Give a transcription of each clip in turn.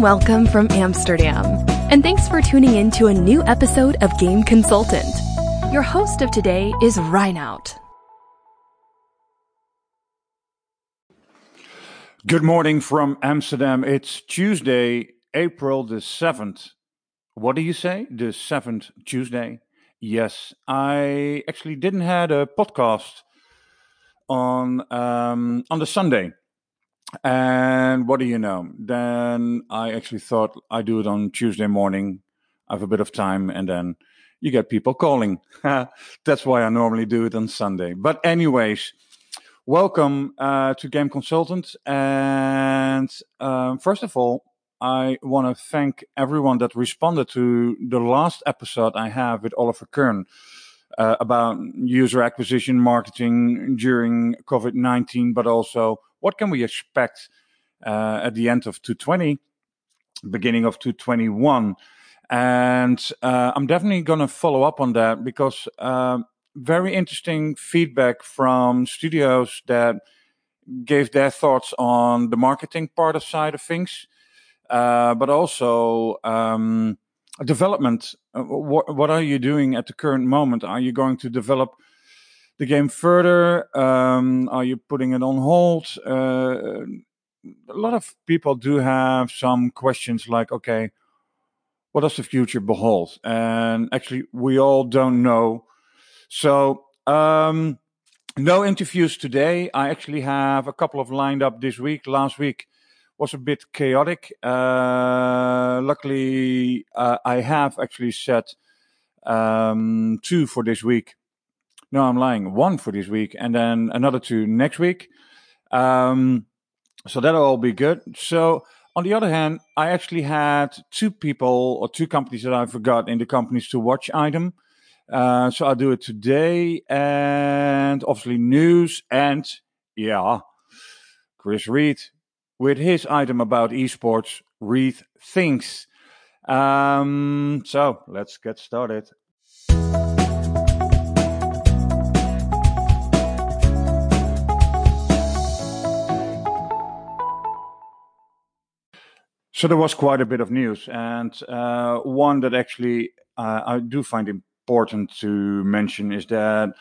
welcome from Amsterdam, and thanks for tuning in to a new episode of Game Consultant. Your host of today is Reinout. Good morning from Amsterdam. It's Tuesday, April the 7th. What do you say? The 7th Tuesday? Yes, I actually didn't had a podcast on um, on the Sunday. And what do you know? Then I actually thought I do it on Tuesday morning. I have a bit of time, and then you get people calling. That's why I normally do it on Sunday. But anyways, welcome uh, to Game Consultant. And um, first of all, I want to thank everyone that responded to the last episode I have with Oliver Kern uh, about user acquisition marketing during COVID 19, but also what can we expect uh, at the end of 220, beginning of 221. And uh, I'm definitely going to follow up on that because uh, very interesting feedback from studios that gave their thoughts on the marketing part of side of things, uh, but also um, development. Uh, what, what are you doing at the current moment? Are you going to develop the game further? Um, are you putting it on hold? Uh, a lot of people do have some questions like, okay, what does the future behold? And actually, we all don't know. So, um, no interviews today. I actually have a couple of lined up this week. Last week was a bit chaotic. Uh, luckily, uh, I have actually set um, two for this week. No, I'm lying. One for this week, and then another two next week. Um, so that'll all be good. So on the other hand, I actually had two people or two companies that I forgot in the companies to watch item. Uh, so I'll do it today, and obviously news and yeah, Cris Reed with his item about esports. Reed thinks. Um, so let's get started. So there was quite a bit of news, and uh, one that actually uh, I do find important to mention is that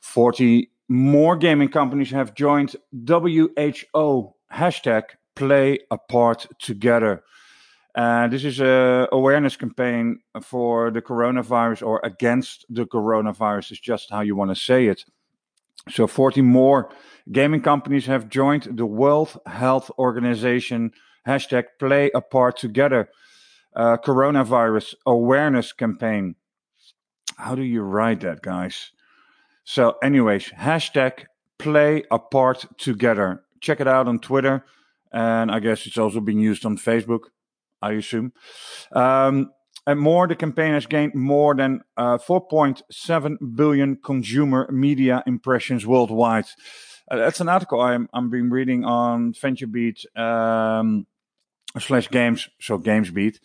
40 more gaming companies have joined WHO hashtag Play Apart Together. Uh, this is a awareness campaign for the coronavirus or against the coronavirus is just how you want to say it. So 40 more gaming companies have joined the World Health Organization hashtag play apart together. Uh, coronavirus awareness campaign. How do you write that guys? So anyways hashtag play apart together. Check it out on twitter and i guess it's also been used on facebook i assume. Um, and more the campaign has gained more than uh, 4.7 billion consumer media impressions worldwide. Uh, that's an article I'm I'm been reading on VentureBeat um, slash games, so GamesBeat.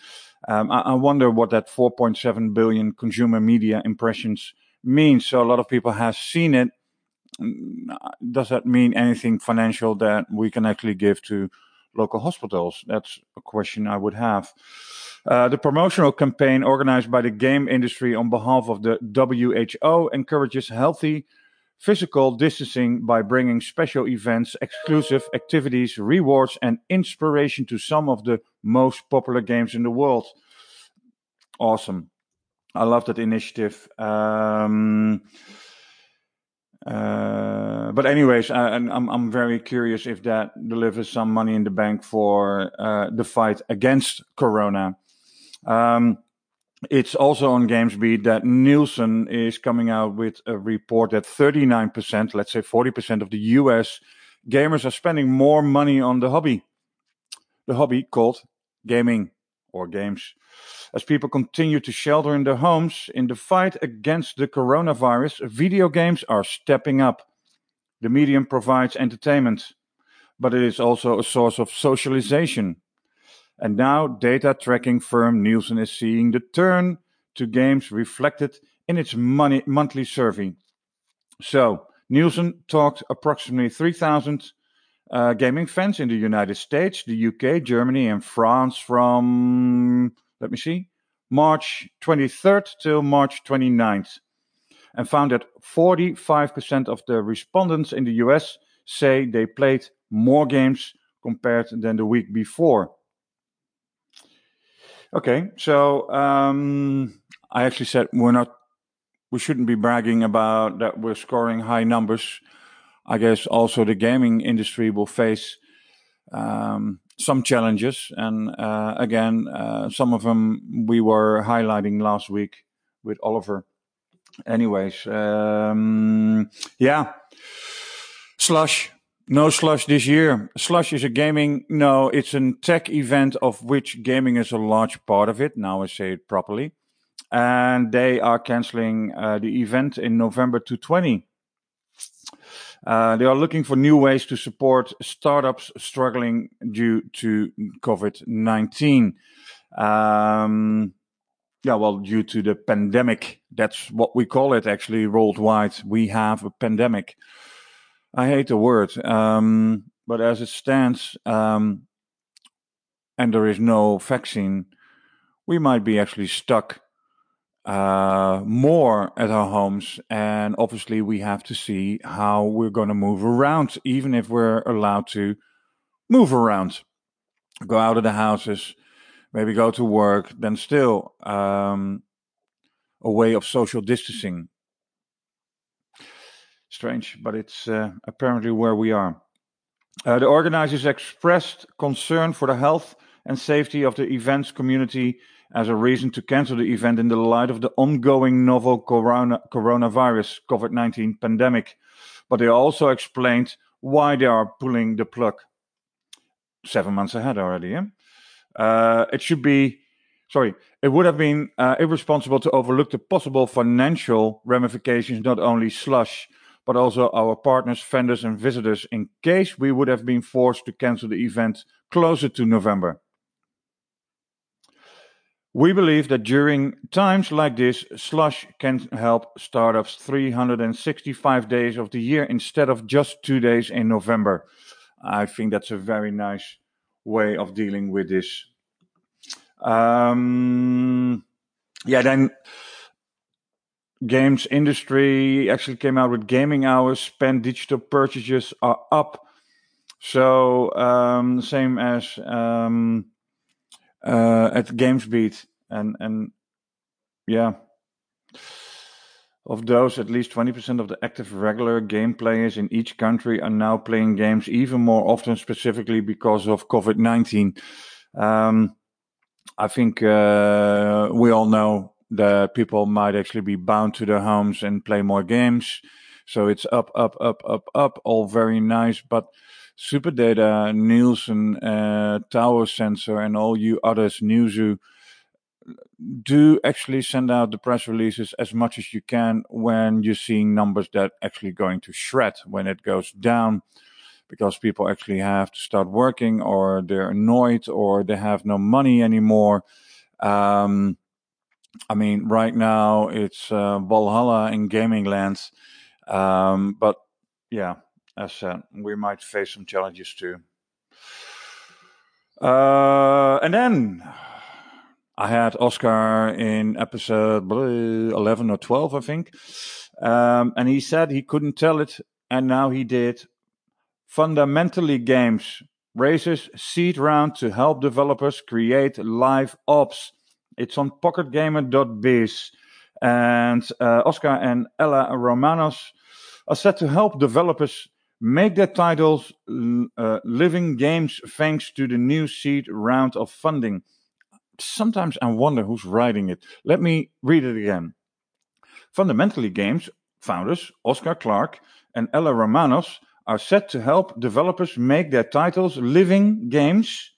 Um, I, I, wonder what that 4.7 billion consumer media impressions means. So a lot of people have seen it. Mm, does that mean anything financial that we can actually give to local hospitals? That's a question I would have. Uh, the promotional campaign organized by the game industry on behalf of the WHO encourages healthy physical distancing by bringing special events, exclusive activities, rewards, and inspiration to some of the most popular games in the world. Awesome. I love that initiative. Um, uh, but anyways, I, I'm I'm very curious if that delivers some money in the bank for uh, the fight against Corona. Um, it's also on GamesBeat that Nielsen is coming out with a report that 39%, let's say 40% of the US gamers are spending more money on the hobby. The hobby called gaming or games. As people continue to shelter in their homes in the fight against the coronavirus, video games are stepping up. The medium provides entertainment, but it is also a source of socialization and now data tracking firm Nielsen is seeing the turn to games reflected in its money, monthly survey. So Nielsen talked approximately 3,000 uh, gaming fans in the United States, the UK, Germany, and France from, let me see, March 23rd till March 29th. And found that 45% of the respondents in the US say they played more games compared than the week before. Okay, so um, I actually said we're not, we shouldn't be bragging about that we're scoring high numbers. I guess also the gaming industry will face um, some challenges, and uh, again, uh, some of them we were highlighting last week with Oliver. Anyways, um, yeah, Slush no Slush this year. Slush is a gaming, no, it's a tech event of which gaming is a large part of it. Now I say it properly. And they are canceling uh, the event in November 2020. Uh, they are looking for new ways to support startups struggling due to COVID 19. Um, yeah, well, due to the pandemic. That's what we call it actually worldwide. We have a pandemic. I hate the word, um, but as it stands, um, and there is no vaccine, we might be actually stuck uh, more at our homes. And obviously, we have to see how we're going to move around, even if we're allowed to move around, go out of the houses, maybe go to work, then still um, a way of social distancing Strange, but it's uh, apparently where we are. Uh, the organizers expressed concern for the health and safety of the event's community as a reason to cancel the event in the light of the ongoing novel corona, coronavirus COVID 19 pandemic. But they also explained why they are pulling the plug. Seven months ahead already, yeah? Uh, it should be, sorry, it would have been uh, irresponsible to overlook the possible financial ramifications, not only slush but also our partners, vendors, and visitors in case we would have been forced to cancel the event closer to November. We believe that during times like this, Slush can help startups 365 days of the year instead of just two days in November. I think that's a very nice way of dealing with this. Um, yeah, then games industry actually came out with gaming hours. Spent digital purchases are up. So um, same as um, uh, at gamesbeat. And and yeah. Of those at least 20% of the active regular game players in each country are now playing games even more often specifically because of covid-19 um, i think uh, we all know that people might actually be bound to their homes and play more games. So it's up, up, up, up, up, all very nice. But SuperData, Nielsen, uh, Tower Sensor, and all you others, Newzoo, do actually send out the press releases as much as you can when you're seeing numbers that actually going to shred when it goes down because people actually have to start working or they're annoyed or they have no money anymore. Um, I mean, right now it's uh, Valhalla in gaming lands, um, but yeah, as said, we might face some challenges too. Uh, and then I had Oscar in episode 11 or 12, I think. Um, and he said he couldn't tell it, and now he did. Fundamentally Games raises seed round to help developers create live ops. It's on pocketgamer.biz. And uh, Oscar and Ella Romanos are set to help developers make their titles uh, living games thanks to the new seed round of funding. Sometimes I wonder who's writing it. Let me read it again. Fundamentally Games founders Oscar Clark and Ella Romanos are set to help developers make their titles living games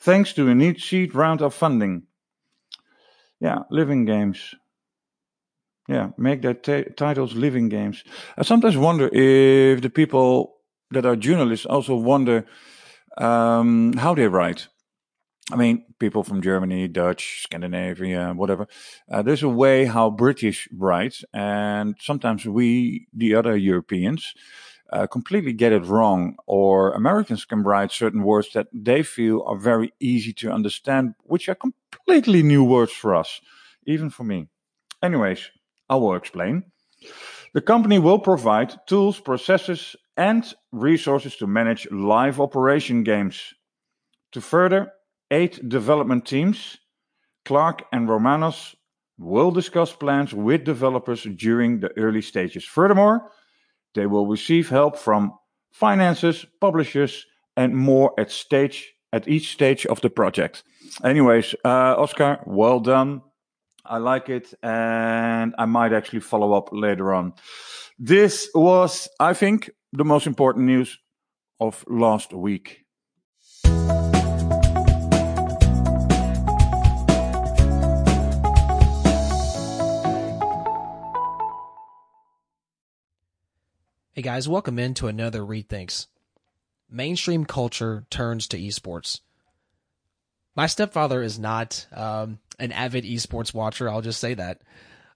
thanks to a new seed round of funding. Yeah, living games. Yeah, make their t- titles living games. I sometimes wonder if the people that are journalists also wonder um, how they write. I mean, people from Germany, Dutch, Scandinavia, whatever. Uh, there's a way how British write, and sometimes we, the other Europeans, uh, completely get it wrong, or Americans can write certain words that they feel are very easy to understand, which are completely new words for us, even for me. Anyways, I will explain. The company will provide tools, processes, and resources to manage live operation games. To further aid development teams, Clark and Romanos will discuss plans with developers during the early stages. Furthermore, they will receive help from finances, publishers, and more at stage at each stage of the project. Anyways, uh, Oscar, well done. I like it, and I might actually follow up later on. This was, I think, the most important news of last week. Hey guys, welcome into another Reed Thinks. Mainstream culture turns to esports. My stepfather is not um, an avid esports watcher. I'll just say that.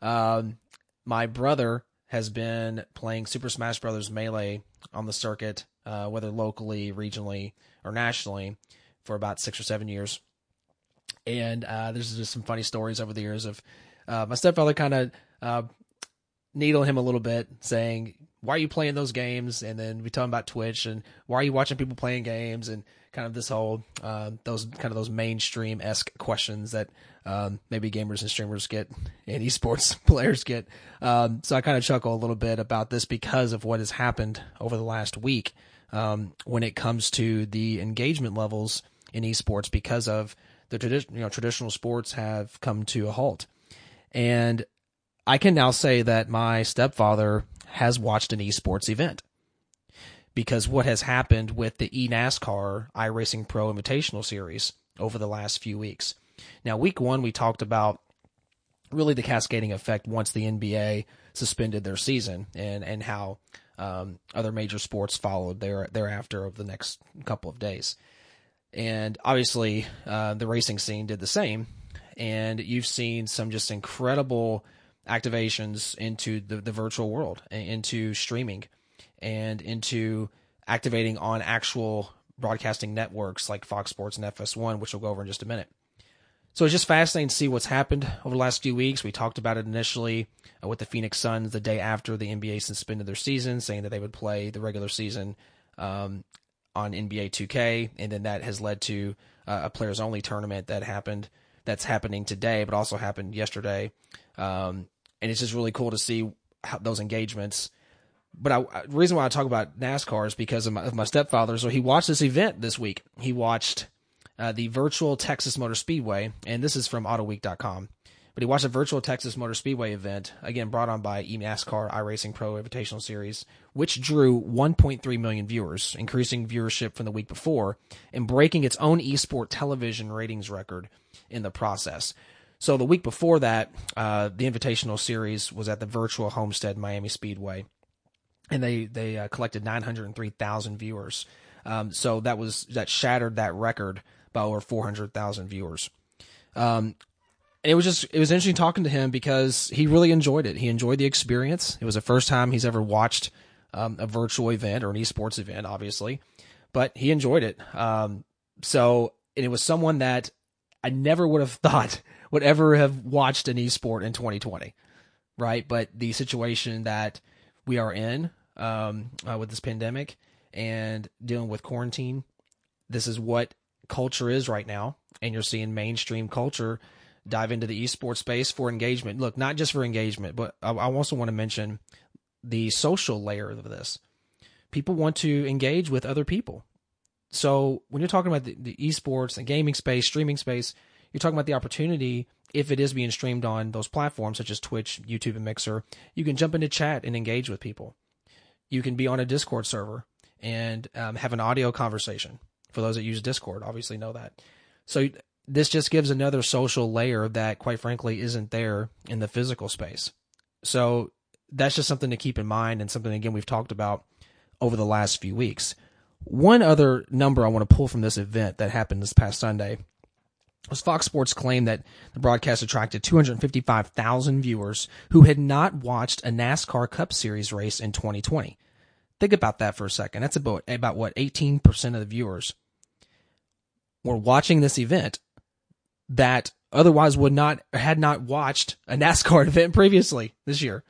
Um, my brother has been playing Super Smash Bros. Melee on the circuit, uh, whether locally, regionally, or nationally, for about six or seven years. And uh, there's just some funny stories over the years of uh, my stepfather kind of uh, needle him a little bit, saying, why are you playing those games? And then we tell about Twitch and why are you watching people playing games and kind of this whole uh, those kind of those mainstream esque questions that um, maybe gamers and streamers get and esports players get. Um, so I kind of chuckle a little bit about this because of what has happened over the last week um, when it comes to the engagement levels in esports because of the tradition. You know, traditional sports have come to a halt, and I can now say that my stepfather has watched an esports event. Because what has happened with the eNASCAR iRacing Pro Invitational Series over the last few weeks. Now, week one, we talked about really the cascading effect once the NBA suspended their season and, and how um, other major sports followed there, thereafter over the next couple of days. And obviously, uh, the racing scene did the same. And you've seen some just incredible activations into the, the virtual world, into streaming, and into activating on actual broadcasting networks like Fox Sports and FS1, which we'll go over in just a minute. So it's just fascinating to see what's happened over the last few weeks. We talked about it initially uh, with the Phoenix Suns the day after the NBA suspended their season, saying that they would play the regular season um, on NBA 2K, and then that has led to uh, a players only tournament that happened. That's happening today, but also happened yesterday. Um, and it's just really cool to see how, those engagements. But I, the reason why I talk about NASCAR is because of my, of my stepfather. So he watched this event this week. He watched uh, the virtual Texas Motor Speedway, and this is from AutoWeek.com. But he watched a virtual Texas Motor Speedway event, again brought on by eNASCAR iRacing Pro Invitational Series, which drew 1.3 million viewers, increasing viewership from the week before, and breaking its own esport television ratings record in the process. So the week before that, uh, the Invitational Series was at the virtual Homestead Miami Speedway, and they they uh, collected 903,000 viewers. Um, so that was that shattered that record by over 400,000 viewers. Um, it was just it was interesting talking to him because he really enjoyed it. He enjoyed the experience. It was the first time he's ever watched um, a virtual event or an esports event, obviously, but he enjoyed it. Um, so and it was someone that I never would have thought would ever have watched an esport in 2020, right? But the situation that we are in um, uh, with this pandemic and dealing with quarantine, this is what culture is right now, and you're seeing mainstream culture dive into the esports space for engagement. Look, not just for engagement, but I, I also want to mention the social layer of this. People want to engage with other people. So when you're talking about the, the esports, and gaming space, streaming space, you're talking about the opportunity if it is being streamed on those platforms such as Twitch, YouTube, and Mixer, you can jump into chat and engage with people. You can be on a Discord server and um, have an audio conversation. For those that use Discord, obviously know that. So this just gives another social layer that, quite frankly, isn't there in the physical space. So that's just something to keep in mind and something again we've talked about over the last few weeks. One other number I want to pull from this event that happened this past Sunday was Fox Sports claimed that the broadcast attracted 255,000 viewers who had not watched a NASCAR Cup Series race in 2020. Think about that for a second. That's about about what 18% of the viewers were watching this event that otherwise would not had not watched a NASCAR event previously this year.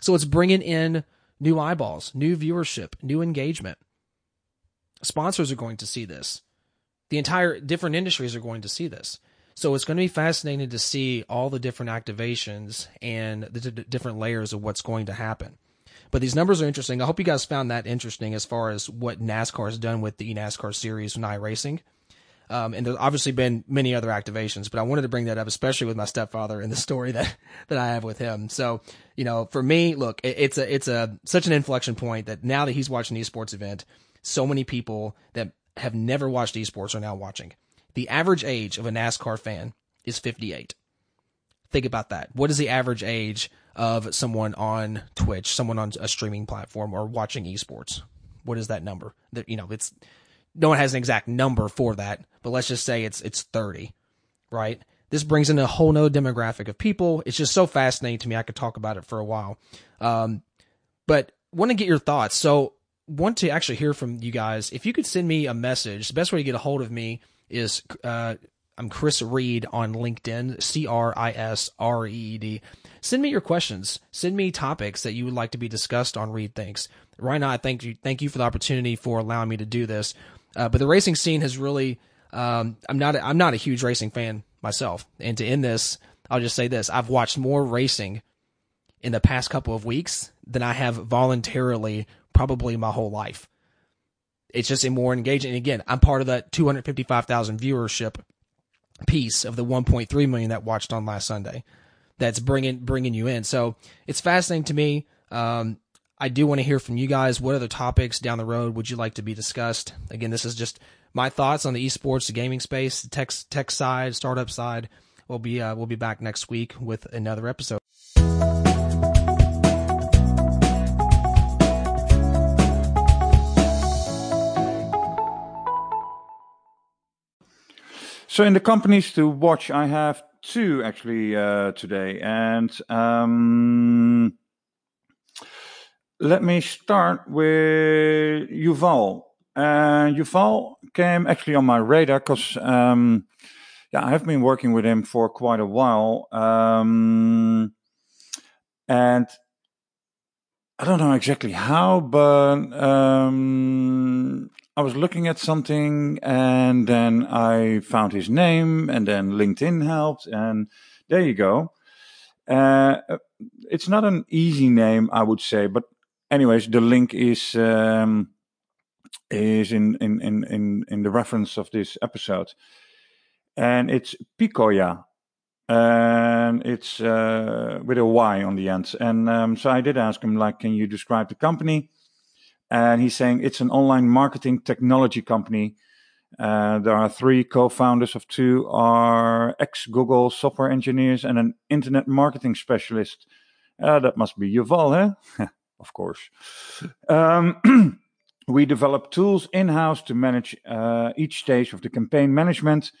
So it's bringing in new eyeballs, new viewership, new engagement. Sponsors are going to see this. The entire different industries are going to see this. So it's going to be fascinating to see all the different activations and the d- different layers of what's going to happen. But these numbers are interesting. I hope you guys found that interesting as far as what NASCAR has done with the NASCAR series and iRacing. Um, and there's obviously been many other activations, but I wanted to bring that up, especially with my stepfather and the story that, that I have with him. So, you know, for me, look, it, it's a, it's a, such an inflection point that now that he's watching the esports event, so many people that have never watched esports are now watching. The average age of a NASCAR fan is 58. Think about that. What is the average age of someone on Twitch, someone on a streaming platform or watching esports? What is that number? That, you know, it's, no one has an exact number for that, but let's just say it's it's 30, right? This brings in a whole nother demographic of people. It's just so fascinating to me. I could talk about it for a while. Um, but want to get your thoughts. So want to actually hear from you guys. If you could send me a message, the best way to get a hold of me is uh, I'm Cris Reed on LinkedIn, C R I S R E E D. Send me your questions. Send me topics that you would like to be discussed on Reed Thinks. Right now, I thank you. Thank you for the opportunity for allowing me to do this. Uh, but the racing scene has really. Um, I'm not. A, I'm not a huge racing fan myself. And to end this, I'll just say this: I've watched more racing in the past couple of weeks than I have voluntarily probably my whole life. It's just a more engaging. And again, I'm part of that 255,000 viewership piece of the 1.3 million that watched on last Sunday. That's bringing bringing you in. So it's fascinating to me. Um, I do want to hear from you guys. What other topics down the road would you like to be discussed? Again, this is just my thoughts on the esports, the gaming space, the tech tech side, startup side. We'll be uh, we'll be back next week with another episode. So in the companies to watch, I have two actually uh, today, and um, let me start with Yuval. Uh, Yuval came actually on my radar because um, yeah, I've been working with him for quite a while, um, and I don't know exactly how, but um, I was looking at something and then I found his name and then LinkedIn helped and there you go. Uh, it's not an easy name, I would say, but anyways, the link is um, is in, in in in in the reference of this episode, and it's Pikoya, and it's uh, with a Y on the end. And um, so I did ask him, like, can you describe the company? And he's saying it's an online marketing technology company. Uh, there are three co-founders of two are ex-Google software engineers and an internet marketing specialist. Uh, that must be Yuval, eh? of course. Um, we develop tools in-house to manage uh, each stage of the campaign management.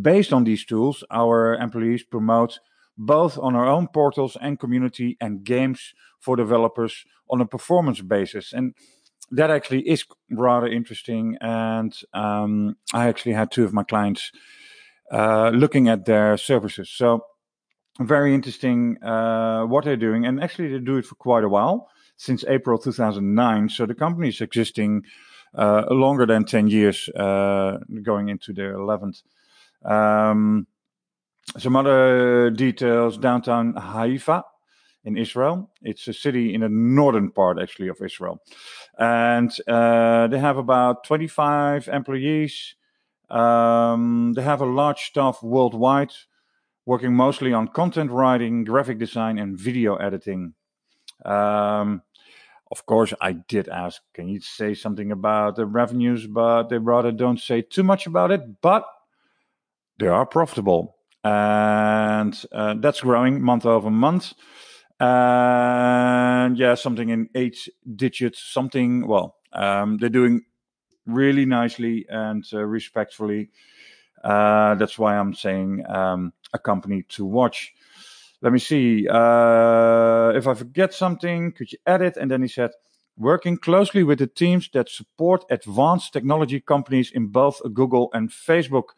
Based on these tools, our employees promote both on our own portals and community and games for developers on a performance basis. And that actually is rather interesting. And um, I actually had two of my clients uh, looking at their services. So very interesting uh, what they're doing. And actually, they do it for quite a while since April 2009. So the company is existing uh, longer than 10 years, uh, going into their 11th. Um, some other details downtown Haifa in Israel. It's a city in the northern part, actually, of Israel. And uh, they have about 25 employees. Um, they have a large staff worldwide, working mostly on content writing, graphic design, and video editing. Um, of course, I did ask, can you say something about the revenues? But they rather don't say too much about it. But they are profitable. And uh, that's growing month over month. And yeah, something in eight digits, something, well, um, they're doing really nicely and uh, respectfully. Uh, that's why I'm saying um, a company to watch. Let me see. Uh, if I forget something, could you edit? And then he said, working closely with the teams that support advanced technology companies in both Google and Facebook.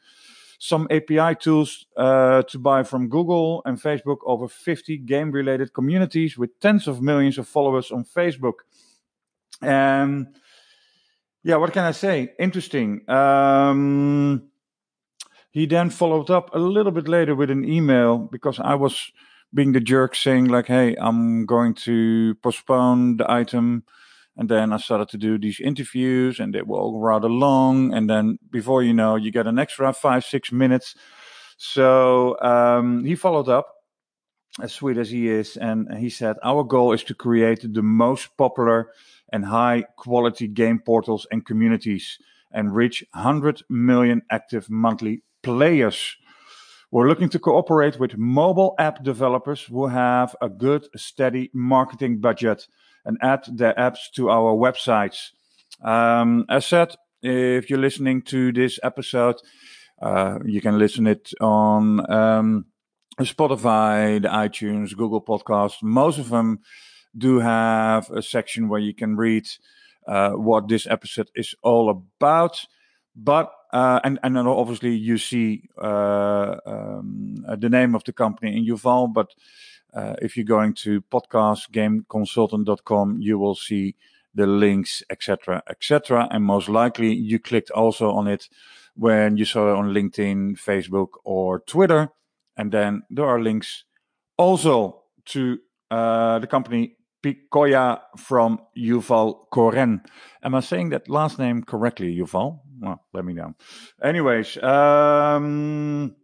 Some API tools uh, to buy from Google and Facebook, over 50 game related communities with tens of millions of followers on Facebook. And yeah, what can I say? Interesting. Um, he then followed up a little bit later with an email because I was being the jerk saying like, "Hey, I'm going to postpone the item." And then I started to do these interviews, and they were all rather long. And then before you know, you get an extra five, six minutes. So um, he followed up, as sweet as he is, and he said, "Our goal is to create the most popular and high quality game portals and communities, and reach 100 million active monthly players." We're looking to cooperate with mobile app developers who have a good, steady marketing budget and add their apps to our websites. Um, as said, if you're listening to this episode, uh, you can listen it on um, Spotify, the iTunes, Google Podcast. Most of them do have a section where you can read uh, what this episode is all about. But uh, and and obviously you see uh, um, the name of the company in Yuval. But uh, if you're going to podcastgameconsultant.com, you will see the links, etc., etc. And most likely you clicked also on it when you saw it on LinkedIn, Facebook, or Twitter. And then there are links also to uh, the company Pikoya from Yuval Koren. Am I saying that last name correctly, Yuval? Well, let me know. Anyways, um,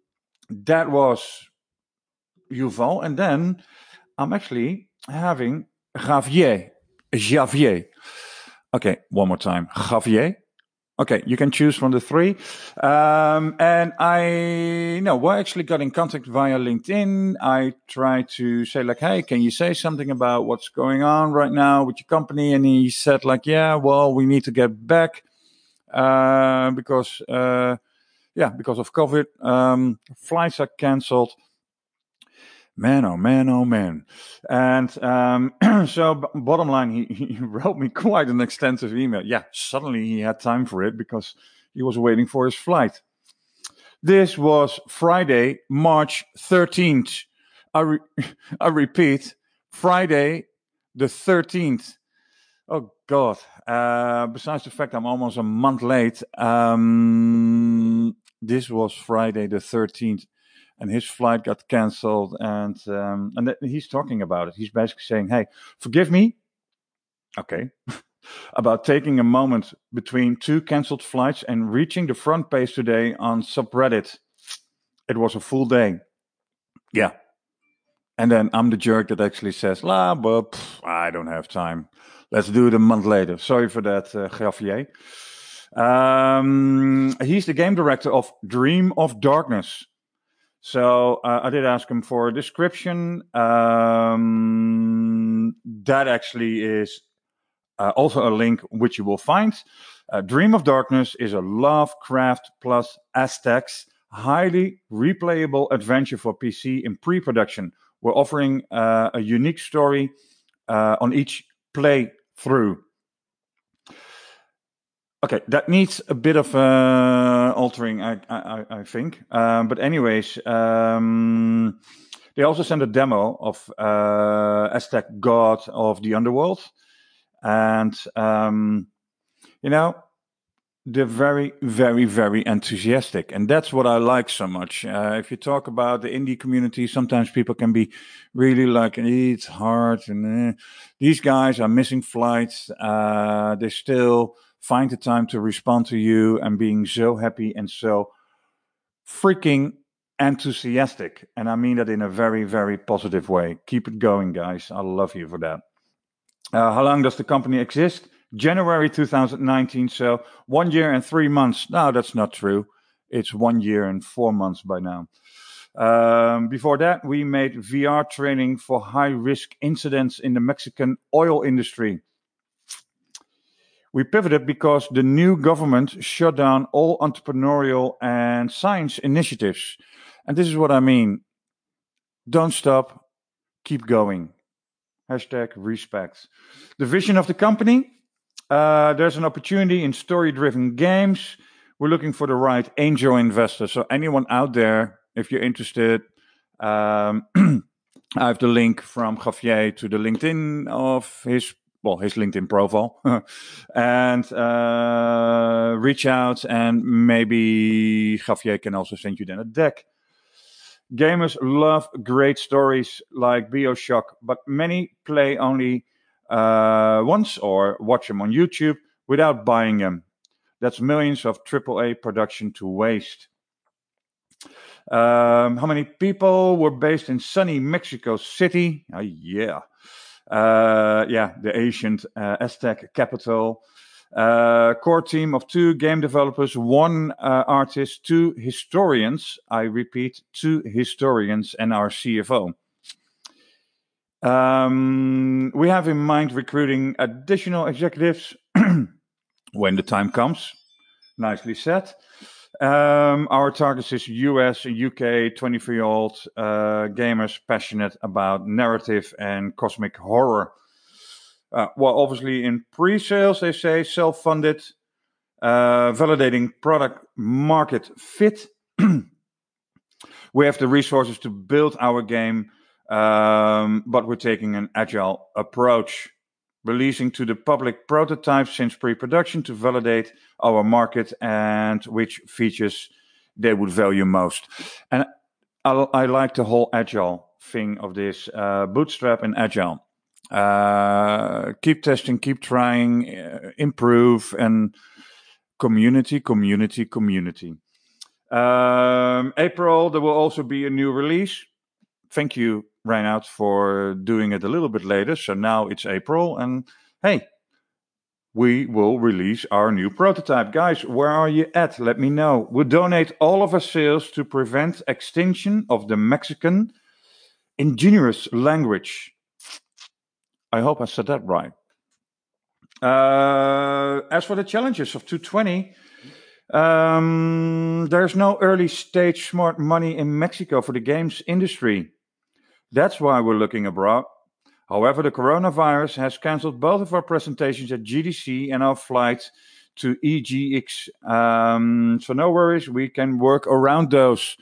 that was Yuval. And then I'm actually having Javier. Javier. Okay, one more time. Javier. Okay, you can choose from the three. Um, and I know we actually got in contact via LinkedIn. I tried to say like, Hey, can you say something about what's going on right now with your company? And he said like, yeah, well, we need to get back, uh, because, uh, yeah, because of COVID, um, flights are canceled man, oh man, oh man. And um, so, b- bottom line, he, he wrote me quite an extensive email. Yeah, suddenly he had time for it because he was waiting for his flight. This was Friday, March 13th. I, re- I repeat, Friday the 13th. Oh, God. Uh, besides the fact I'm almost a month late, um, this was Friday the 13th and his flight got cancelled and um, and he's talking about it. He's basically saying hey forgive me okay about taking a moment between two cancelled flights and reaching the front page today on subreddit. It was a full day. Yeah. And then i'm the jerk that actually says la but pff, i don't have time. Let's do it a month later. Sorry for that uh, Javier. Um, he's the game director of dream of darkness so uh, I did ask him for a description. Um, that actually is uh, also a link which you will find. Uh, Dream of Darkness is a Lovecraft plus Aztecs highly replayable adventure for PC in pre-production. We're offering uh, a unique story uh, on each playthrough. Okay, that needs a bit of uh, altering, I, I, I think. Um, but anyways, um, they also sent a demo of uh, Aztec God of the Underworld, and um, you know, they're very, very, very enthusiastic, and that's what I like so much. Uh, if you talk about the indie community, sometimes people can be really like, it's hard, and eh. these guys are missing flights. Uh, they still find the time to respond to you and being so happy and so freaking enthusiastic. And I mean that in a very, very positive way. Keep it going, guys. I love you for that. Uh, how long does the company exist? January 2019. So one year and three months. No, that's not true. It's one year and four months by now. Um, before that, we made VR training for high risk incidents in the Mexican oil industry. We pivoted because the new government shut down all entrepreneurial and science initiatives. And this is what I mean. Don't stop, keep going. Hashtag respect. The vision of the company. Uh, there's an opportunity in story-driven games. We're looking for the right angel investor. So anyone out there, if you're interested, um, I have the link from Javier to the LinkedIn of his well his LinkedIn profile, and uh, reach out and maybe Javier can also send you then a deck. Gamers love great stories like Bioshock, but many play only uh, once or watch them on YouTube without buying them. That's millions of AAA production to waste. Um, how many people were based in sunny Mexico City? Uh, yeah. Uh, yeah, the ancient uh, Aztec capital. Uh, core team of two game developers, one uh, artist, two historians. I repeat, two historians, and our CFO. Um, we have in mind recruiting additional executives when the time comes. Nicely said. Um, our target is US and UK 23 year old uh, gamers passionate about narrative and cosmic horror. Uh, well, obviously, in pre sales, they say self funded, uh, validating product market fit. we have the resources to build our game, um, but we're taking an agile approach releasing to the public prototypes since pre-production to validate our market and which features they would value most. And I, I like the whole agile thing of this uh, bootstrap and agile. Uh, keep testing, keep trying, uh, improve, and community, community, community. Um, April, there will also be a new release. Thank you out for doing it a little bit later. So now it's April, and hey, we will release our new prototype. Guys, where are you at? Let me know. We'll donate all of our sales to prevent extinction of the Mexican indigenous language. I hope I said that right. Uh, as for the challenges of 220, um, there's no early stage smart money in Mexico for the games industry. That's why we're looking abroad. However, the coronavirus has cancelled both of our presentations at GDC and our flight to EGX. Um, so no worries, we can work around those.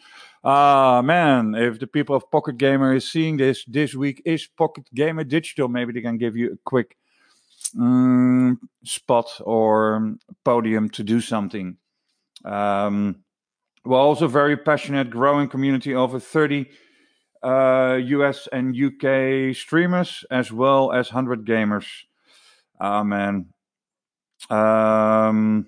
Ah, uh, man, if the people of Pocket Gamer is seeing this, this week is Pocket Gamer Digital. Maybe they can give you a quick um, spot or podium to do something. Um, we're also very passionate, growing community, over 30 uh, US and UK streamers, as well as 100 gamers. Ah, man. Um,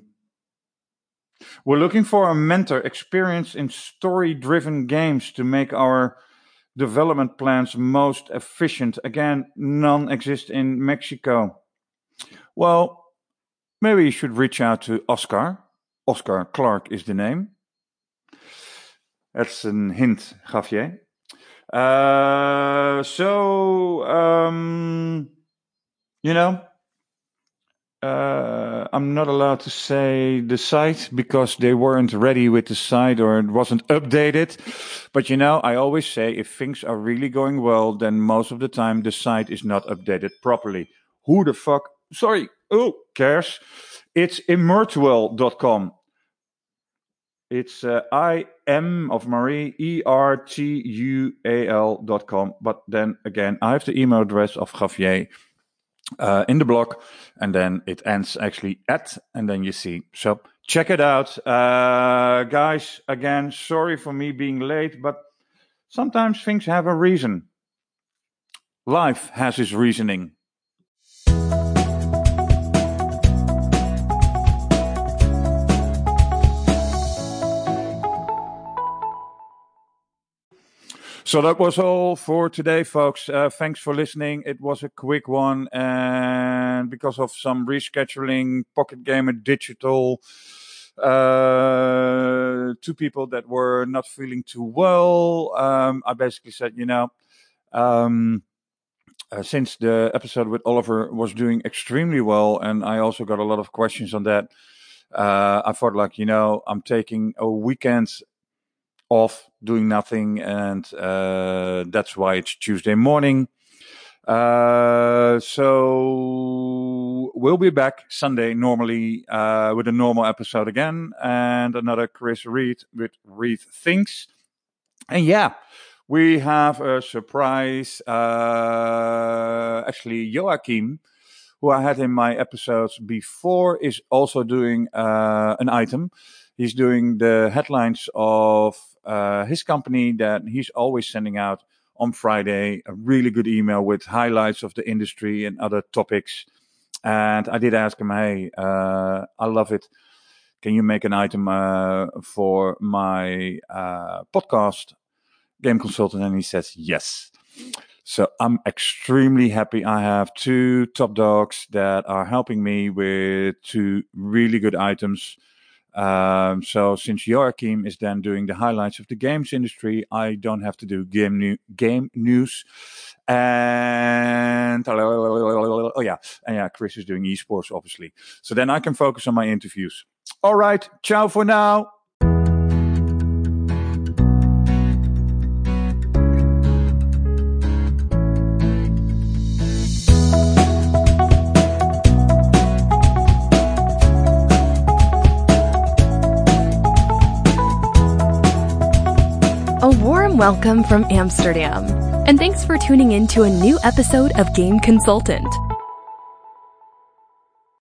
we're looking for a mentor experienced in story driven games to make our development plans most efficient. Again, none exist in Mexico. Well, maybe you should reach out to Oscar. Oscar Clark is the name. That's a hint, Javier. Uh, so, um, you know, uh, I'm not allowed to say the site because they weren't ready with the site or it wasn't updated. But you know, I always say if things are really going well, then most of the time the site is not updated properly. Who the fuck? Sorry, who cares? It's immortual.com. It's uh, I M of Marie E R T U A L dot com. But then again, I have the email address of Javier uh, in the blog, and then it ends actually at, and then you see. So check it out, uh, guys. Again, sorry for me being late, but sometimes things have a reason. Life has its reasoning. So that was all for today, folks. Uh, thanks for listening. It was a quick one, and because of some rescheduling, Pocket Gamer Digital, uh, two people that were not feeling too well. Um, I basically said, you know, um, uh, since the episode with Oliver was doing extremely well, and I also got a lot of questions on that. Uh, I thought, like, you know, I'm taking a weekend off doing nothing, and uh, that's why it's Tuesday morning. Uh, so we'll be back Sunday normally uh, with a normal episode again and another Cris Reed with Reed Thinks. And yeah, we have a surprise. Uh, actually, Joakim, who I had in my episodes before, is also doing uh, an item. He's doing the headlines of uh, his company that he's always sending out on Friday. A really good email with highlights of the industry and other topics. And I did ask him, hey, uh, I love it. Can you make an item uh, for my uh, podcast, Game Consultant? And he says, yes. So I'm extremely happy. I have two top dogs that are helping me with two really good items. Um, so since Joakim is then doing the highlights of the games industry, I don't have to do game new, game news. And oh yeah, and yeah, Cris is doing esports obviously. So then I can focus on my interviews. All right, ciao for now. Welcome from Amsterdam, and thanks for tuning in to a new episode of Game Consultant.